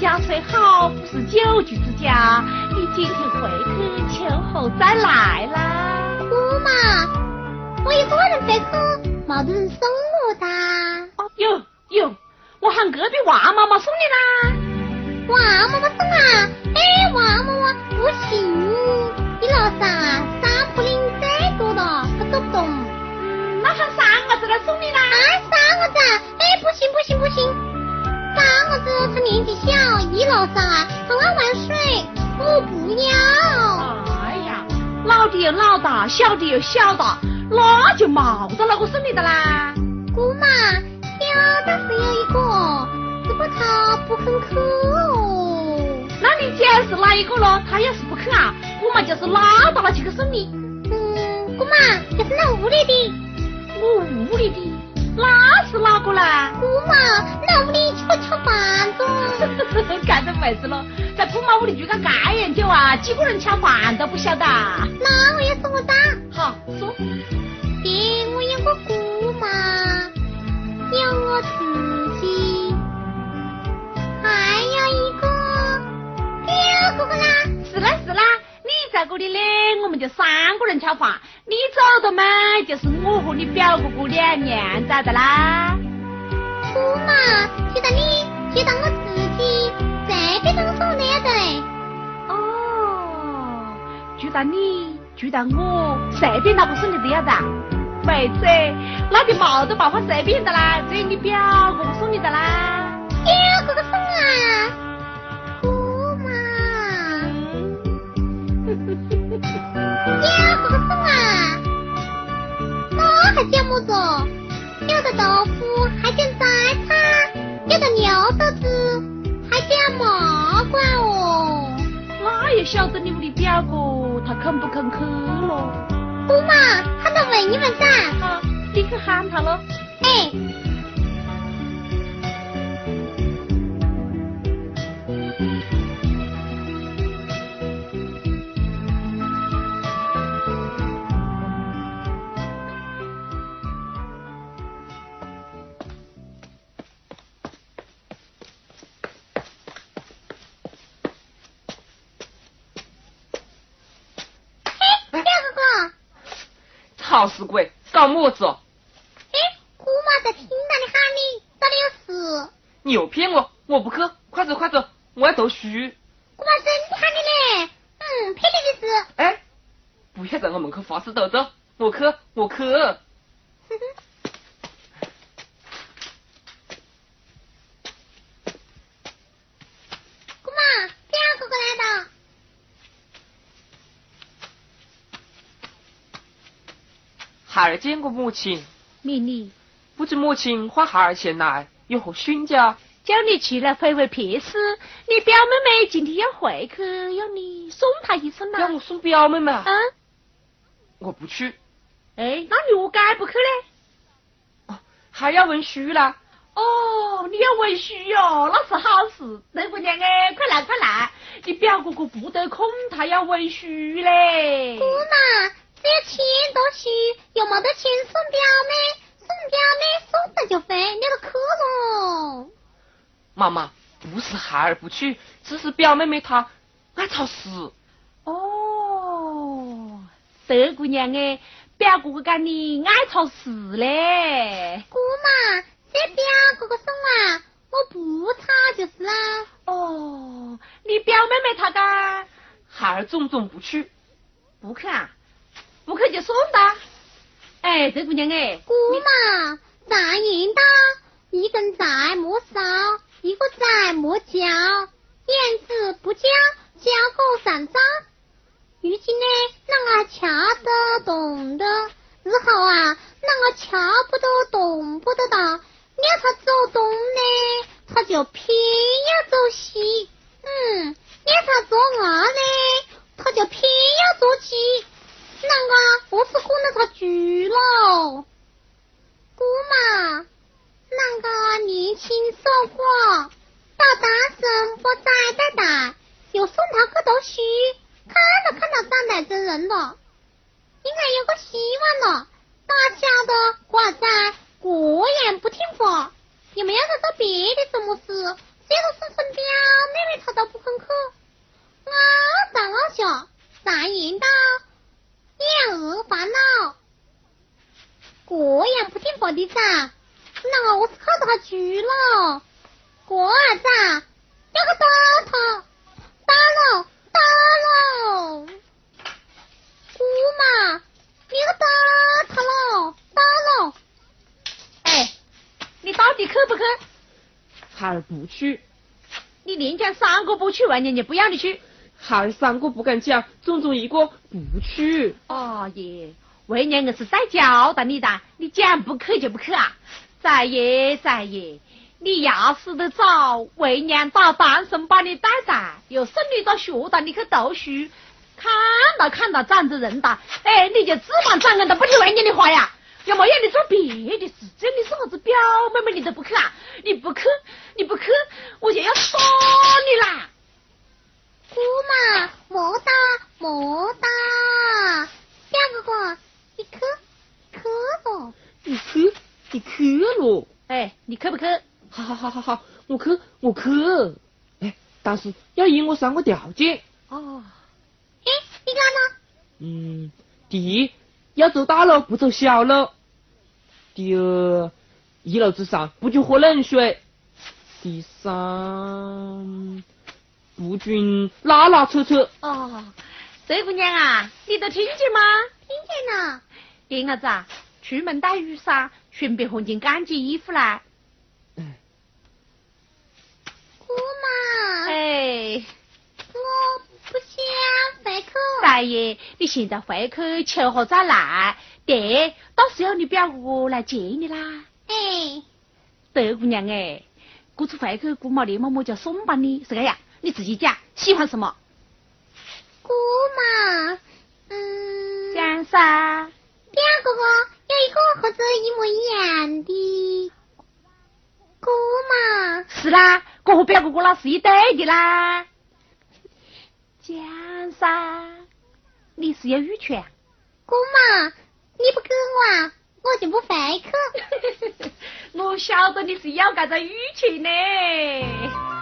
家虽好，不是久居之家。你今天回去，秋后再来啦。姑妈，我一个人回去，没得人送我的。有有，我喊隔壁王妈妈送你啦。王妈妈送啊？哎，王妈妈不行，你楼上啊，山坡岭最多的，他走不动。嗯，那喊三伢子来送你啦。啊，三伢子？哎，不行不行不行。三个子他年纪小，一楼上啊，他爱玩水，我不要。哎呀，老的又老大，小的又小大，那就冇得那个送你的啦。姑妈，小的是有一个，只不过他不肯去哦。那你姐是哪一个咯？他要是不肯啊，姑妈就是老大了去去送你。嗯，姑妈就是那屋里的。我屋里的。那是哪个啦？姑妈，那屋里吃吃饭中。看着妹子了，在姑妈屋里住个盖研究啊，几个人吃饭都不晓得。那我也说个账。好，说。爹，我有个姑妈，有我自己，还有一个表哥哥啦。是啦是啦。在这里呢，我们就三个人吃饭。你走的嘛，就是我和你表哥哥两娘在的啦。姑妈，觉得你，觉得我自己随便都送你的嘞。哦，觉得你，觉得我随便哪个送你都要的。妹子，那就冇得办法随便的啦，只有你表哥哥送你的啦。肯去咯？姑妈，喊他问你问噻。好，你去喊他咯。哎。你又骗我，我不去，快走快走，我要读书。姑妈真的喊你嘞，嗯，骗你的事。哎，不要在我门口发誓斗咒，我去，我去。孩儿见过母亲，命令，不知母亲唤孩儿前来有何训教？叫你去来回回撇事。你表妹妹今天要回去，要你送她一程呐。要我送表妹妹？嗯，我不去。哎，那你何解不去呢？哦，还要文书啦。哦，你要文书哟，那是好事。大姑娘哎，快来快来，你表哥哥不得空，他要文书嘞。姑妈。只有钱多书，又没得钱送表妹，表妹送了就飞，你都去喽。妈妈，不是孩儿不去，只是表妹妹她爱吵事。哦，德姑娘哎，表哥哥讲你爱吵事嘞。姑妈，这表哥哥送啊，我不吵就是啊。哦，你表妹妹她讲，孩儿总总不去，不去啊。不去就送的，哎，这姑娘哎，姑妈，大言道，一根在莫烧，一个在莫教，言子不教，教狗上灶。如今呢，啷个瞧得懂的，日后啊，啷个瞧不得懂不得的，要他走东呢，他就偏要走西，嗯，要他做二呢，他就偏要做鸡。去喽。姑妈，那个年轻说过，到大圣不再带带，又送他去读书，看都看到长大真人了，应该有个希望了。大家的寡仔果然不听话，有没有他做别的什么事？只有是身表妹妹他都不肯去。我在我下再言道，养儿烦恼，果样不听话的噻，那我是靠他去了。儿子，要个打他，打了，打了，姑妈，你要打他了，打了。哎，你到底去不去？孩儿不去，你连讲三个不去，完年年不让你去。还三个不敢讲，总中一个不去。哦耶，为娘硬是再交代你的，你讲不去就不去啊！再爷再爷，你要死得早，为娘打单身把你带在，又送你到学堂里去读书，看到看到长着人哒，哎，你就指望长人的不听为娘的话呀？要么让你做别的事，只要你是啥子表妹妹，你都不去啊？你不去，你不去，我就要杀你啦！姑妈，莫打莫打，表哥哥，你去去不。你去，你去了。哎，你去不去？好好好好好，我去我去。哎，但是要依我三个条件。哦，哎，你干嘛？嗯，第一要走大路不走小路。第二，一楼之上不准喝冷水。第三，不准拉拉扯扯。哦，这姑娘啊，你都听见吗？听见了。燕儿子啊，出门带雨伞，顺便换件干净衣服来。姑妈，哎，我不想回去。大爷，你现在回去秋后再来，爹到时候你表哥来接你啦。哎，德姑娘哎，这次回去姑妈连妈么就送把你，是个呀？你自己讲，喜欢什么？姑妈，嗯，讲噻。表哥哥有一个和这一模一样的。姑妈，是啦，我和表哥哥那是一对的啦。讲噻，你是有羽泉。姑妈，你不给我啊，我就不回去。我晓得你是要这个羽泉呢。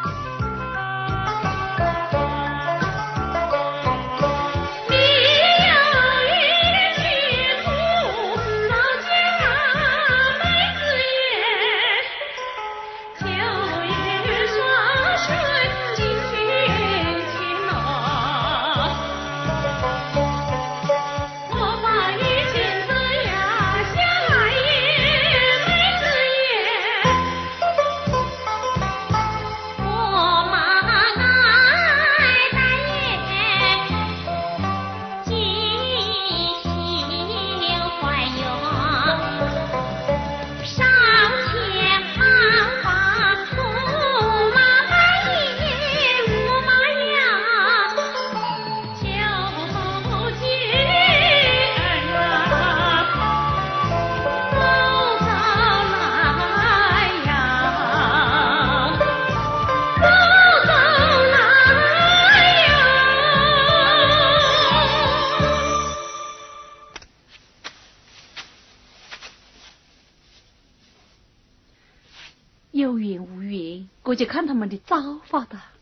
无缘无缘，我就看他们的造化吧。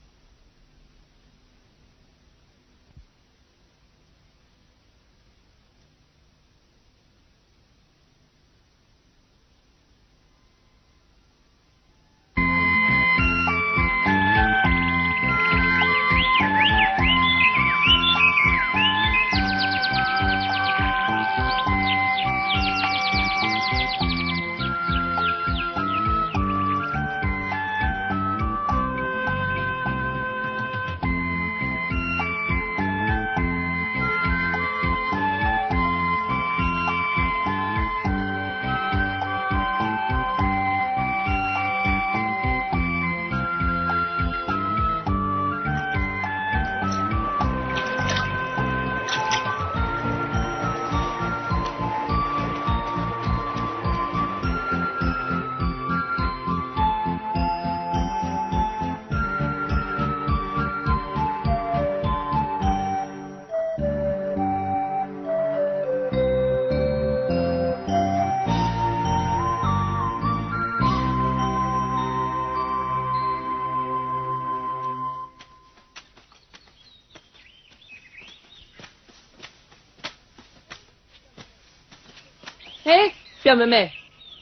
表妹妹，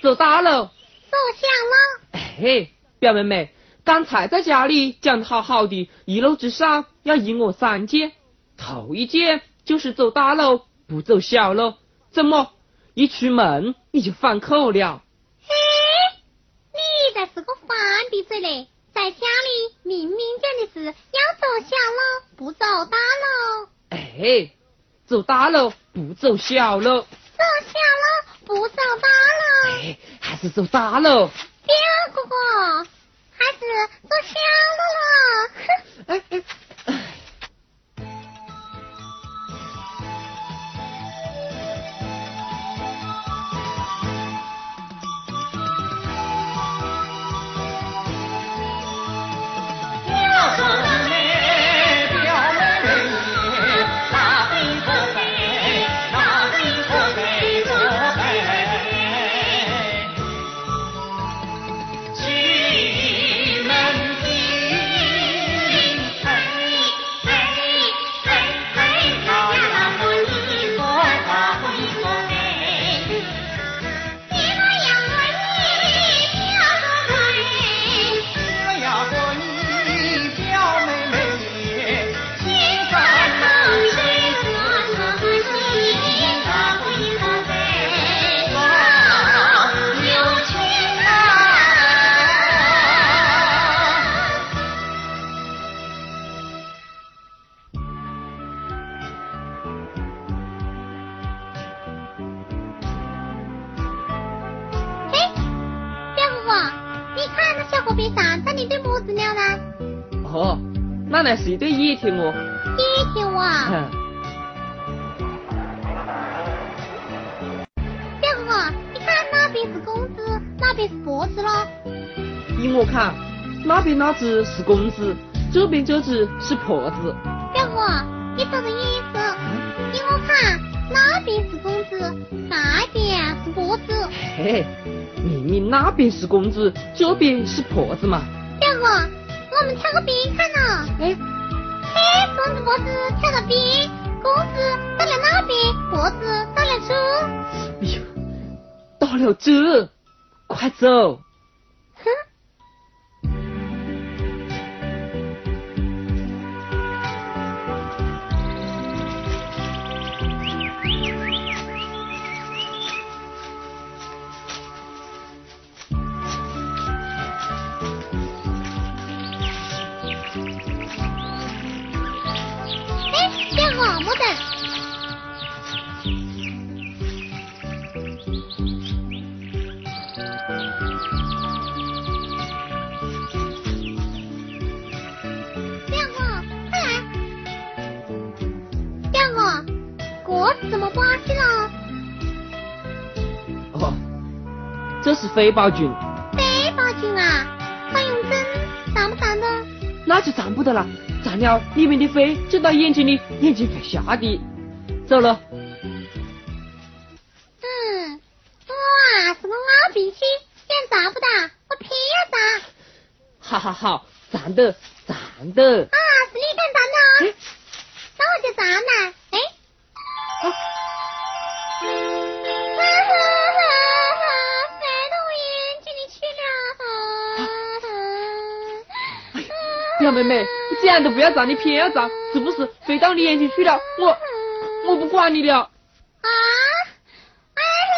走大喽！走响了。哎，表妹妹，刚才在家里讲的好好的，一路之上要迎我三件，头一件就是走大喽，不走小喽。怎么一出门你就反口了？嘿，你才是个反鼻嘴嘞！在家里明明讲的是要走小喽，不走大喽。哎，走大喽，不走小喽。不上班了。哎，还是走大了。表哥哥，还是走小了喽。哼。哎哎。对野田哦，野田哇！表哥，你看那边是公子，那边是婆子咯？依我看，那边那只是公子，这边这只是婆子。表哥，你瞅着眼色，依我看，那边是公子，那边是婆子。嘿，明明那边是公子，这边是婆子嘛。表哥。我们跳个边看脖，子跳个边，公子到了那边，脖子到了这。哎呦，到了这，快走。这是飞豹菌。飞豹菌啊，它用针？站不站的？那就站不得了，站了里面的飞就到眼睛里，眼睛会瞎的。走了。嗯，哇，是个老兵器，想站不到，我偏要站。好好好，站的，站的。啊，小妹妹，你既然都不要站，你偏要站，是不是飞到你眼睛去了？我我不管你了。啊！哎呀，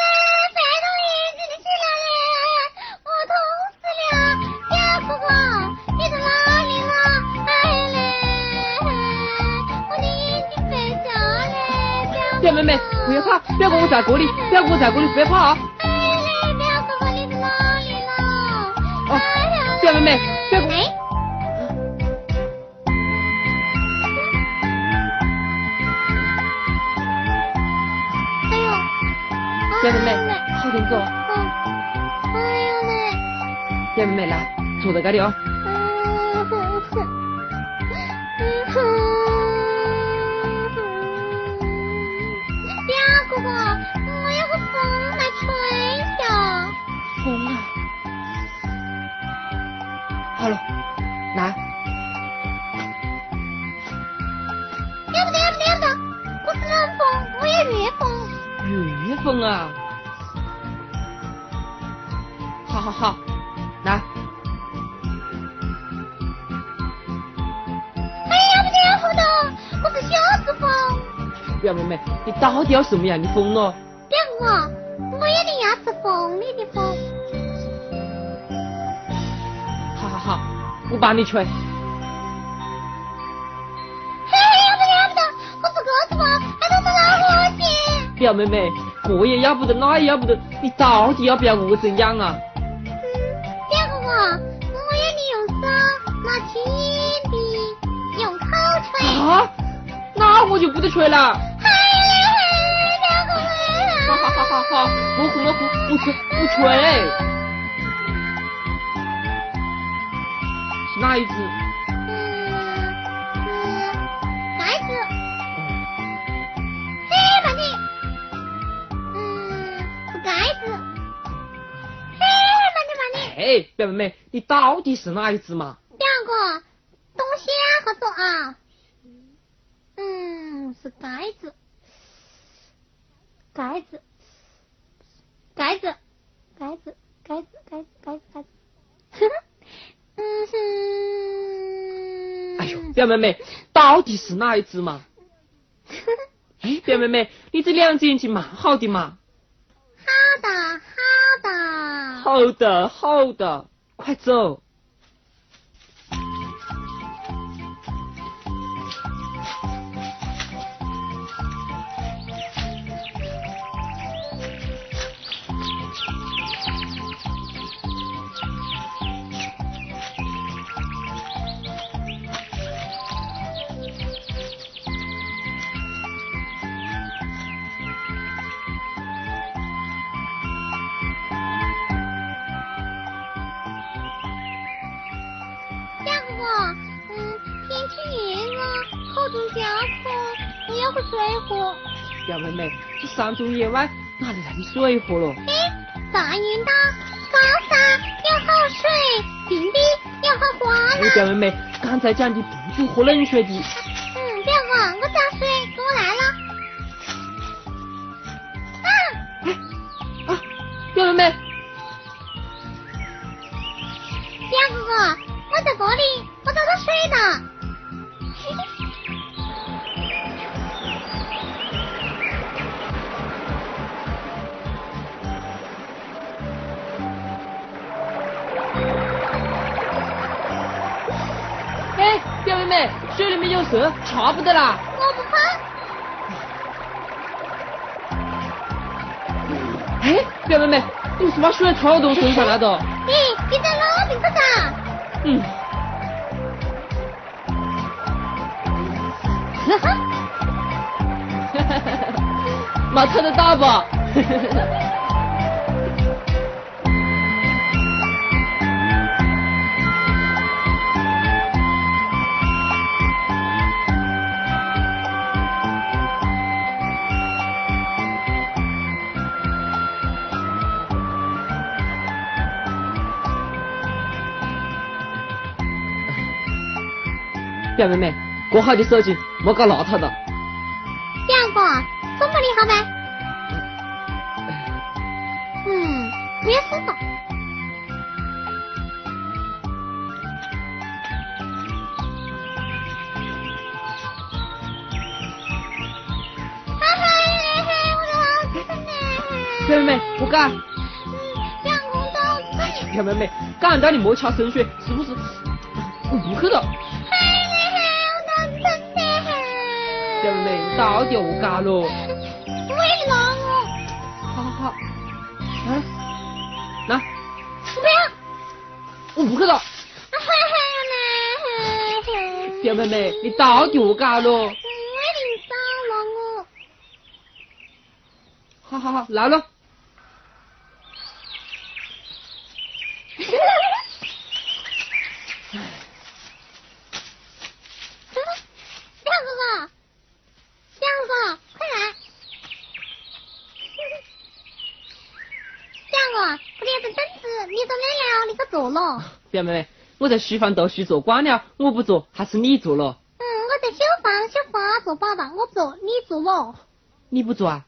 飞到眼睛里去了嘞！我痛死了！小哥哥，你在哪里嘞，我的眼睛！小妹妹，不要怕，表哥我在这里，表哥我在这里，不要怕啊！哎嘞，表哥哥你在哪里了？哦，小妹妹，表哥。小妹妹，快点走。哎呦嘞！燕妹妹来，坐在这里哦。要什么样的风咯？表哥，我要的要是疯里的风。好好好，我帮你吹。嘿嘿，要不得要不得，我是个子疯，还都是老伙计。表妹妹，这也要不得，那也要不得，你到底要不要我怎样啊？啊，那我就不得吹了。好好好好好，我哭我哭，不吹不吹。是哪一只？嗯，袋子。嘿，慢点。嗯，是盖子。嘿，慢点慢点。嘿，表妹妹，你到底是哪一只嘛？表哥，东西好多啊。嗯是盖子，盖子，盖子，盖子，盖子，盖子，盖子，盖子。嗯哼。哎呦，表妹妹，到底是哪一只嘛？哎，表妹妹，你这两只眼睛蛮好的嘛。好的，好的。好的，好的，快走。妹，这山中野外哪里来的水喝了？哎，大雁岛高山有好水，平地有好花哎，表妹妹，刚才讲的不是喝冷水的。嗯，表哥，我找水，蛇，查不得啦！我不怕。哎，表妹妹，你是把水抽到身上了的？咦，你在哪边子嗯。哈哈，哈哈哈哈哈，没抽得到吧？表妹妹，过好的手机莫搞邋遢的。表哥，怎么你好呗？嗯，没事的。表妹妹，我干。阳光都。表妹妹，赶到你莫掐生水，是不是？我不去了。到底我干了？好好好，来，来。不要。我不知道。小妹妹，你到底我干了？我已经找了我。好好好，来了。表妹妹，我在书房读书做惯了，我不做，还是你做了。嗯，我在小房小花做爸爸，我不做，你做我。你不做啊？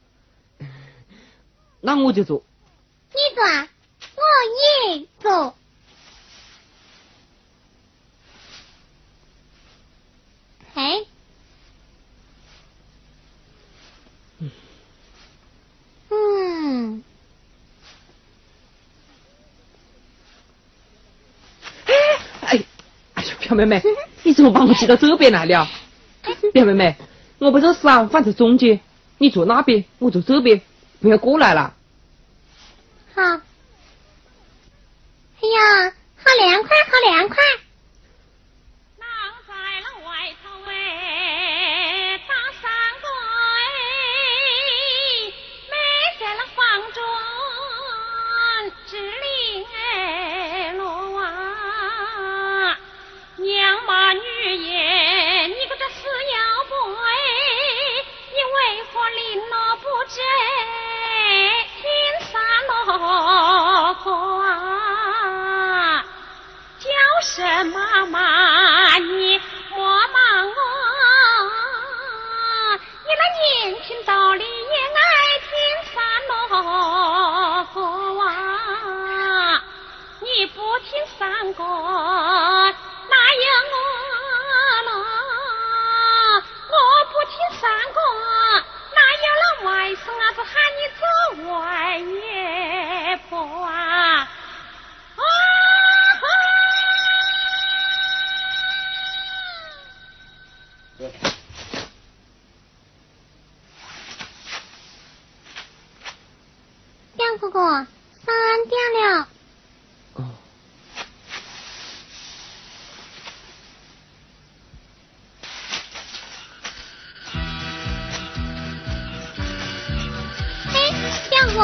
那我就做。你做啊？我也走。哎，嗯，哎，哎呀，表妹妹，你怎么把我挤到这边来了？表妹妹，我把这伞放在中间，你坐那边，我坐这边，不要过来了。好。哎呀，好凉快，好凉快。声妈妈，你莫骂我，你那年轻道理也爱听三罗歌啊，你不听三歌，表哥哥，三点了。哦，嘿，表哥，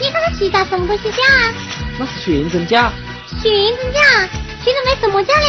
你看这旗架什么东西架啊？那是旋针架，旋针架，旋针为什么架呢？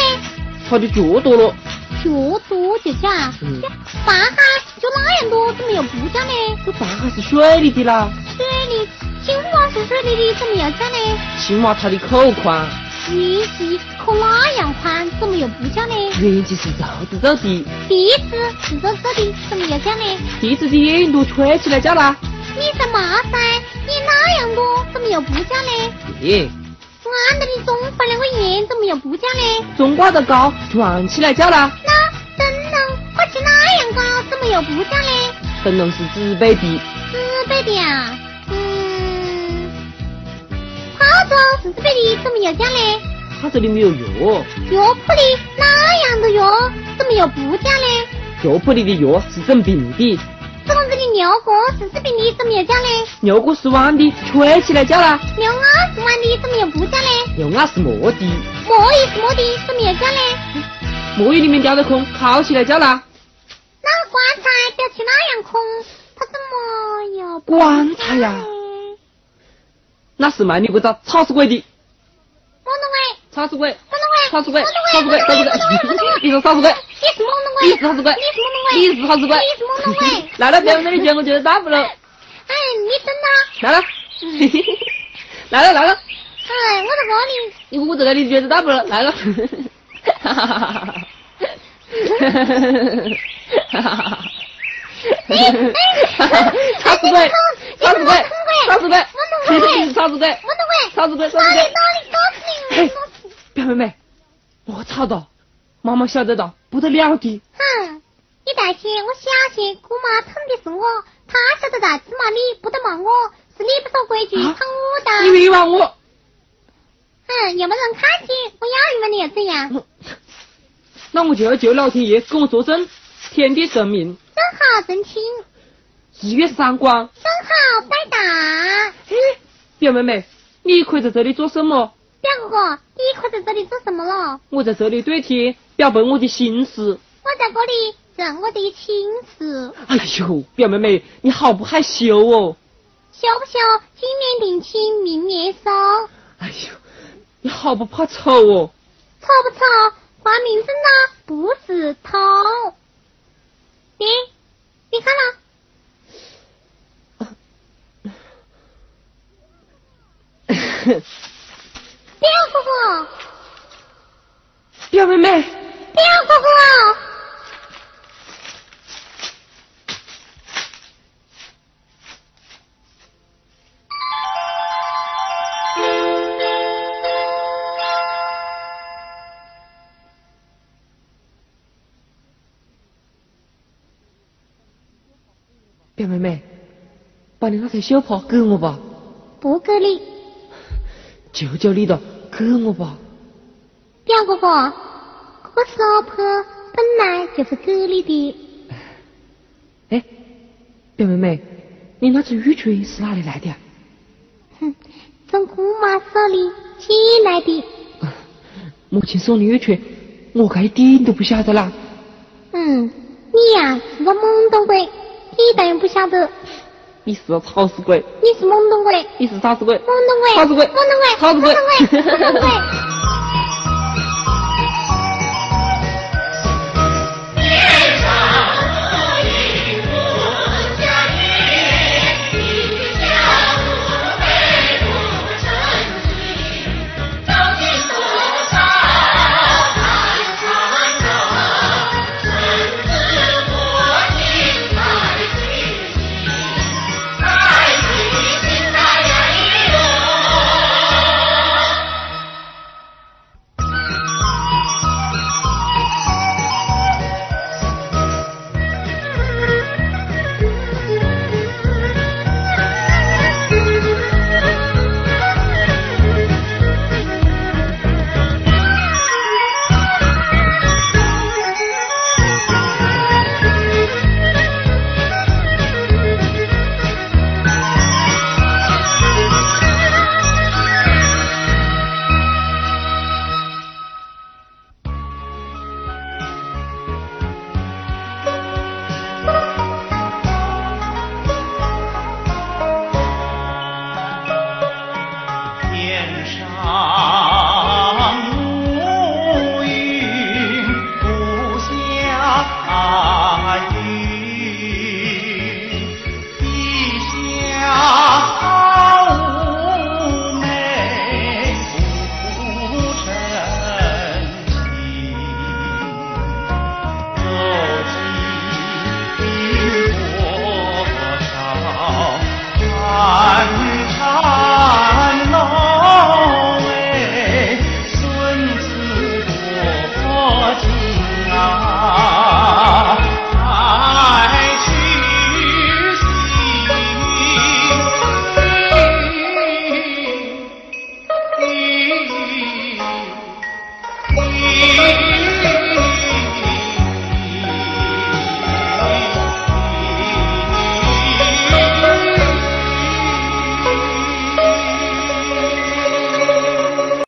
它的脚多了。脚多就架。嗯，半海就那样多，怎么又不架呢？这半海是水里的啦，水里，青蛙是水里的，怎么又叫呢？青蛙它的口宽，鼻子可那样宽，怎么又不叫呢？眼睛是皱着皱的，鼻子是皱皱的，怎么又叫呢？鼻子的眼朵吹起来叫啦。你在骂噻，你那样多，怎么又不叫呢？耶，俺的你中把两个眼，怎么又不叫呢？中挂的高，转起来叫啦。那灯笼挂起那样高，怎么又不叫呢？灯笼是纸背的，纸背的啊，嗯，泡粥是纸背的，怎么又架呢？他这里没有药，药铺里那样的药，怎么又不架呢？药铺里的药是整病的，怎么这里牛锅是治病的，怎么又架呢？牛锅是弯的，吹起来叫啦。牛鸭是弯的，怎么又不架呢？牛鸭是磨的，磨也是磨的，怎么又架呢？墨鱼里面掉的空，烤起来叫啦。那个棺材掉起那样空，它怎么又棺材呀，那是卖你个子草死鬼的，莫弄喂，草死鬼，莫弄喂，草死鬼，莫草死鬼，对不对？你说草死鬼，你是莫弄喂，你是草死鬼，你是莫弄喂，你是草死鬼你是莫弄喂。来了，表妹妹，你觉我觉得大不了，哎，你等呐，来了，来了来了，哎，我在这里。你我这个你觉得大不了，来了，哈哈哈哈哈哈。哈哈哈！草死鬼，草死鬼，草死鬼，草死鬼，莫弄喂，草死鬼，草死哪里鬼！哪里告诉你哎，表妹妹，我操到，妈妈晓得到不得了的。哼，你担心，我小些，姑妈疼的是我，她晓得在，芝麻你不得骂我，是你不守规矩，啊疼我的。你冤枉我！嗯，有没人看见，我要你们你又怎样？那我就要求老天爷给我作证，天地神明，真好真亲，日月三光。真好拜大。嘿，表妹妹，你可以在这里做什么？表哥哥，你可在这里做什么了？我在这里对天表白我的心事。我在这里认我的亲事，哎呦，表妹妹，你好不害羞哦。羞不羞？今年定亲，明年收，哎呦，你好不怕丑哦。丑不丑？换名字呢？不是偷。你，你看了？表哥哥，表妹妹，表哥哥。把你那台小帕给我吧。不给你。求求你了，给我吧。表哥哥，这个小帕本来就是给你的。哎，表妹妹，你那只玉锤是哪里来的？哼，从姑妈手里借来的。母亲送的玉锤，我该一点都不晓得啦。嗯，你呀是个懵懂鬼，你当然不晓得。你是个草死鬼。你是懵懂鬼。你是啥子鬼？懵懂鬼。啥子鬼？懵懂鬼。啥子鬼？懵懂鬼。